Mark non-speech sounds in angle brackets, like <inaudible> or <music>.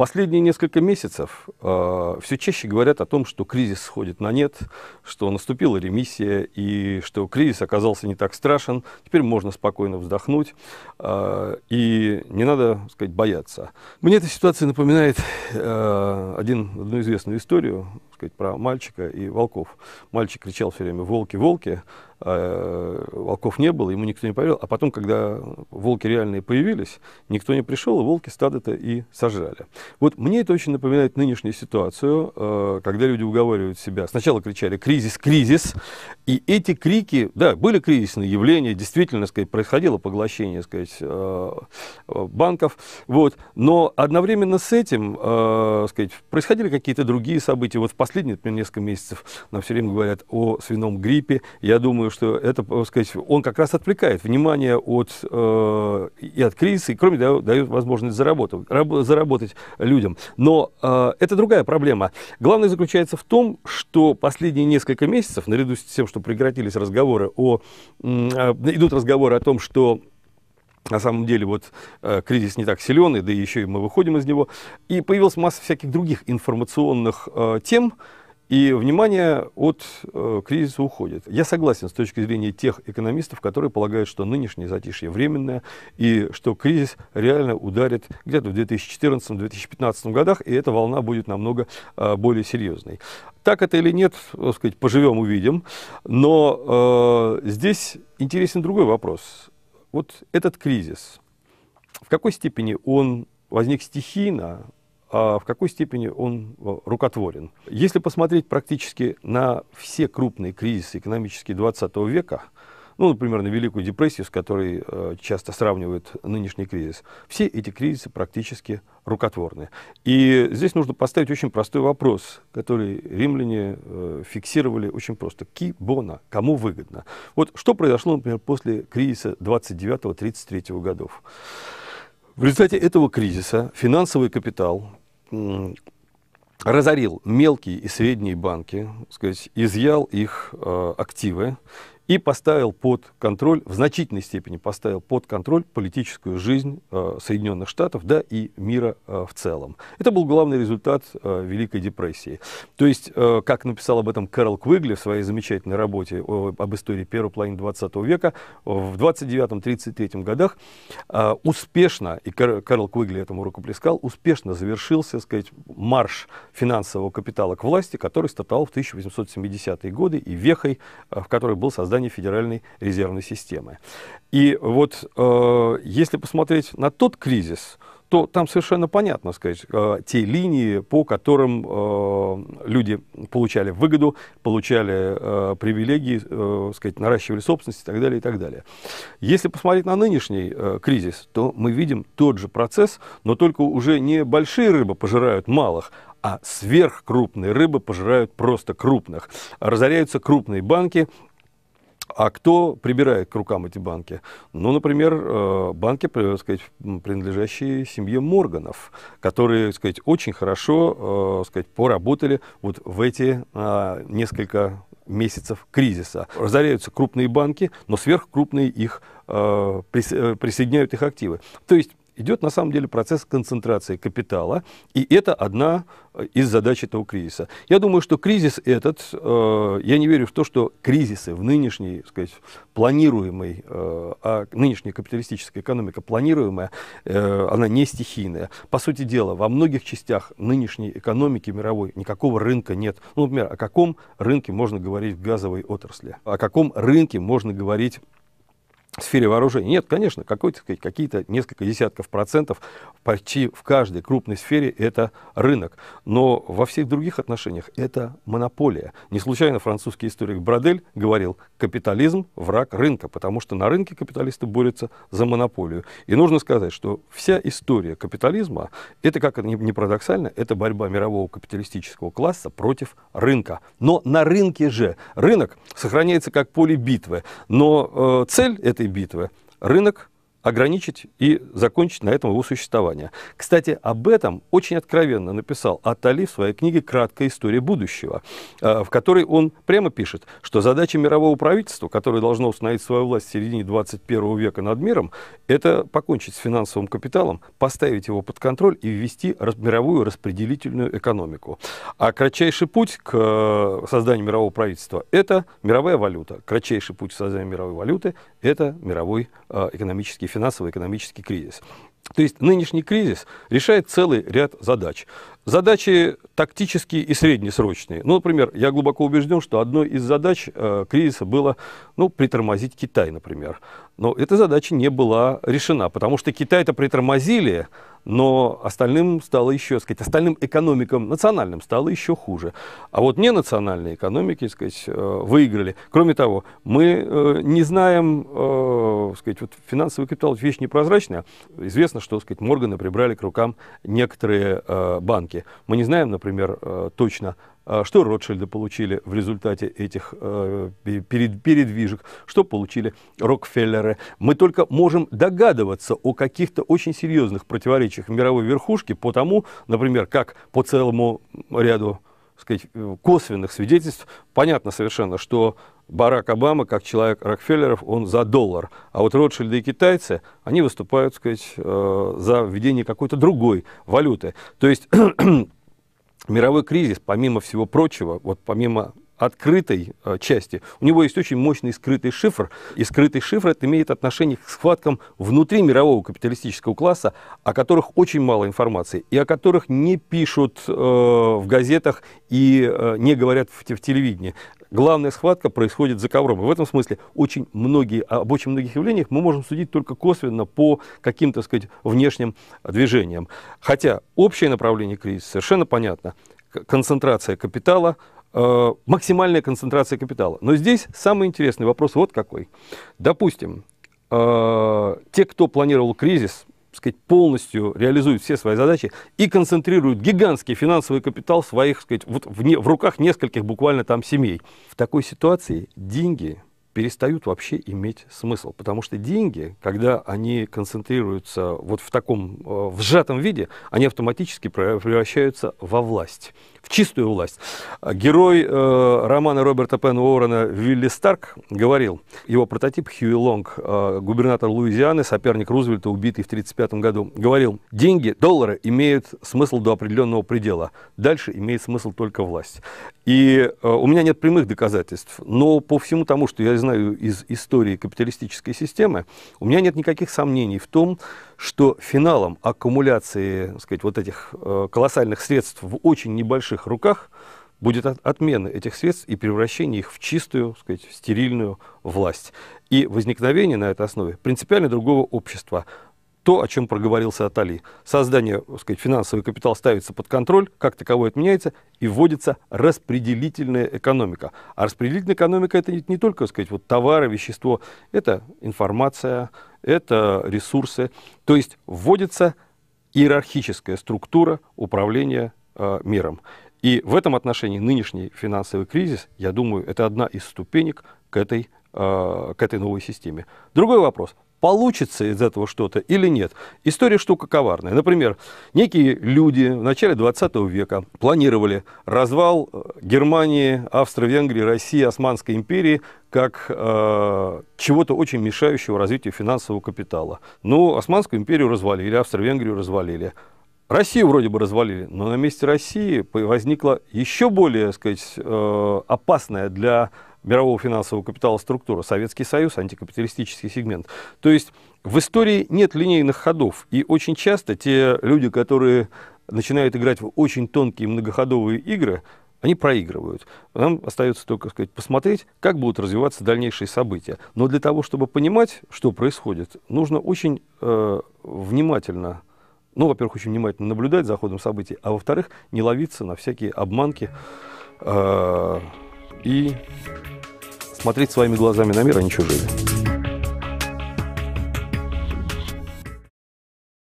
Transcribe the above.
Последние несколько месяцев э, все чаще говорят о том, что кризис сходит на нет, что наступила ремиссия и что кризис оказался не так страшен. Теперь можно спокойно вздохнуть э, и не надо, так сказать, бояться. Мне эта ситуация напоминает э, один, одну известную историю сказать, про мальчика и волков. Мальчик кричал все время «волки, волки», а волков не было, ему никто не поверил. А потом, когда волки реальные появились, никто не пришел, и волки стадо-то и сожрали. Вот мне это очень напоминает нынешнюю ситуацию, э, когда люди уговаривают себя. Сначала кричали «кризис, кризис», и эти крики, да, были кризисные явления, действительно, сказать, происходило поглощение, сказать, э, банков, вот, но одновременно с этим, сказать, происходили какие-то другие события. Вот в последние, например, несколько месяцев нам все время говорят о свином гриппе. Я думаю, что это, так сказать, он как раз отвлекает внимание от, э, и от кризиса, и кроме того, дает возможность заработать, заработать людям. Но э, это другая проблема. Главное заключается в том, что последние несколько месяцев, наряду с тем, что прекратились разговоры о, э, идут разговоры о том, что на самом деле вот э, кризис не так силен, и еще и мы выходим из него. И появилась масса всяких других информационных э, тем, и внимание от э, кризиса уходит. Я согласен с точки зрения тех экономистов, которые полагают, что нынешнее затишье временное, и что кризис реально ударит где-то в 2014-2015 годах, и эта волна будет намного э, более серьезной. Так это или нет, так сказать, поживем, увидим. Но э, здесь интересен другой вопрос вот этот кризис, в какой степени он возник стихийно, а в какой степени он э, рукотворен. Если посмотреть практически на все крупные кризисы экономические 20 века, ну, например, на Великую депрессию, с которой э, часто сравнивают нынешний кризис, все эти кризисы практически рукотворны. И здесь нужно поставить очень простой вопрос, который римляне э, фиксировали очень просто. Ки бона, кому выгодно? Вот что произошло, например, после кризиса 29-33 годов. В результате этого кризиса финансовый капитал разорил мелкие и средние банки, сказать, изъял их э, активы и поставил под контроль, в значительной степени поставил под контроль политическую жизнь э, Соединенных Штатов, да и мира э, в целом. Это был главный результат э, Великой депрессии. То есть, э, как написал об этом Кэрол Квигли в своей замечательной работе о, об истории первой половины 20 века, в 29-33 годах э, успешно, и Кэр, Кэрол Квигли этому рукоплескал, успешно завершился, сказать, марш финансового капитала к власти, который стартовал в 1870-е годы и вехой, э, в которой был создан создания Федеральной резервной системы. И вот э, если посмотреть на тот кризис, то там совершенно понятно, сказать, э, те линии, по которым э, люди получали выгоду, получали э, привилегии, сказать, наращивали собственность и так далее, и так далее. Если посмотреть на нынешний кризис, то мы видим тот же процесс, но только уже не большие рыбы пожирают малых, а сверхкрупные рыбы пожирают просто крупных. Разоряются крупные банки, а кто прибирает к рукам эти банки? Ну, например, э, банки, так сказать, принадлежащие семье Морганов, которые, сказать, очень хорошо, э, сказать, поработали вот в эти а, несколько месяцев кризиса. Разоряются крупные банки, но сверхкрупные их э, присоединяют их активы. То есть идет на самом деле процесс концентрации капитала, и это одна э, из задач этого кризиса. Я думаю, что кризис этот, э, я не верю в то, что кризисы в нынешней, сказать, планируемой, э, а нынешняя капиталистическая экономика планируемая, э, она не стихийная. По сути дела, во многих частях нынешней экономики мировой никакого рынка нет. Ну, например, о каком рынке можно говорить в газовой отрасли? О каком рынке можно говорить в сфере вооружений. Нет, конечно, какие-то несколько десятков процентов почти в каждой крупной сфере это рынок. Но во всех других отношениях это монополия. Не случайно французский историк Брадель говорил, капитализм – враг рынка, потому что на рынке капиталисты борются за монополию. И нужно сказать, что вся история капитализма – это, как ни парадоксально, это борьба мирового капиталистического класса против рынка. Но на рынке же рынок сохраняется как поле битвы, но э, цель – это этой битвы. Рынок ограничить и закончить на этом его существование. Кстати, об этом очень откровенно написал Атали в своей книге «Краткая история будущего», э, в которой он прямо пишет, что задача мирового правительства, которое должно установить свою власть в середине 21 века над миром, это покончить с финансовым капиталом, поставить его под контроль и ввести мировую распределительную экономику. А кратчайший путь к э, созданию мирового правительства – это мировая валюта. Кратчайший путь к созданию мировой валюты – это мировой э, экономический финансово-экономический кризис. То есть нынешний кризис решает целый ряд задач. Задачи тактические и среднесрочные. Ну, например, я глубоко убежден, что одной из задач э, кризиса было ну, притормозить Китай, например. Но эта задача не была решена, потому что Китай-то притормозили, но остальным стало еще, сказать, остальным экономикам национальным стало еще хуже. А вот не национальные экономики, сказать, э, выиграли. Кроме того, мы э, не знаем, э, сказать, вот финансовый капитал вещь непрозрачная. Известно, что, сказать, Морганы прибрали к рукам некоторые банки. Мы не знаем, например, точно, а что Ротшильды получили в результате этих э, передвижек, что получили Рокфеллеры. Мы только можем догадываться о каких-то очень серьезных противоречиях мировой верхушке по тому, например, как по целому ряду сказать, косвенных свидетельств понятно совершенно, что Барак Обама, как человек Рокфеллеров, он за доллар. А вот Ротшильды и китайцы, они выступают, сказать, э, за введение какой-то другой валюты. То есть <clears throat> мировой кризис, помимо всего прочего, вот помимо открытой э, части, у него есть очень мощный скрытый шифр, и скрытый шифр это имеет отношение к схваткам внутри мирового капиталистического класса, о которых очень мало информации, и о которых не пишут э, в газетах и э, не говорят в, в телевидении главная схватка происходит за ковром. И в этом смысле очень многие, об очень многих явлениях мы можем судить только косвенно по каким-то, сказать, внешним движениям. Хотя общее направление кризиса совершенно понятно. Концентрация капитала, максимальная концентрация капитала. Но здесь самый интересный вопрос вот какой. Допустим, э, те, кто планировал кризис, сказать, полностью реализуют все свои задачи и концентрируют гигантский финансовый капитал своих, сказать, вот в, не, в руках нескольких буквально там семей. В такой ситуации деньги перестают вообще иметь смысл, потому что деньги, когда они концентрируются вот в таком э, в сжатом виде, они автоматически превращаются во власть в чистую власть. Герой э, романа Роберта Пен Уоррена Вилли Старк говорил, его прототип Хьюи Лонг, э, губернатор Луизианы, соперник Рузвельта, убитый в 1935 году, говорил, деньги, доллары имеют смысл до определенного предела, дальше имеет смысл только власть. И э, у меня нет прямых доказательств, но по всему тому, что я знаю из истории капиталистической системы, у меня нет никаких сомнений в том, что финалом аккумуляции сказать, вот этих э, колоссальных средств в очень небольших руках будет от, отмена этих средств и превращение их в чистую, сказать, стерильную власть. И возникновение на этой основе принципиально другого общества, то, о чем проговорился Атали. Создание, так сказать, финансовый капитал ставится под контроль, как таковой отменяется, и вводится распределительная экономика. А распределительная экономика это не, только, так сказать, вот товары, вещество, это информация, это ресурсы. То есть вводится иерархическая структура управления э, миром. И в этом отношении нынешний финансовый кризис, я думаю, это одна из ступенек к этой, э, к этой новой системе. Другой вопрос получится из этого что-то или нет. История штука коварная. Например, некие люди в начале 20 века планировали развал э, Германии, Австро-Венгрии, России, Османской империи как э, чего-то очень мешающего развитию финансового капитала. Ну, Османскую империю развалили, Австро-Венгрию развалили. Россию вроде бы развалили, но на месте России возникла еще более, сказать, э, опасная для мирового финансового капитала структура, Советский Союз, антикапиталистический сегмент. То есть в истории нет линейных ходов, и очень часто те люди, которые начинают играть в очень тонкие многоходовые игры, они проигрывают. Нам остается только сказать, посмотреть, как будут развиваться дальнейшие события. Но для того, чтобы понимать, что происходит, нужно очень э, внимательно, ну, во-первых, очень внимательно наблюдать за ходом событий, а во-вторых, не ловиться на всякие обманки э, и смотреть своими глазами на мир, а не чужими.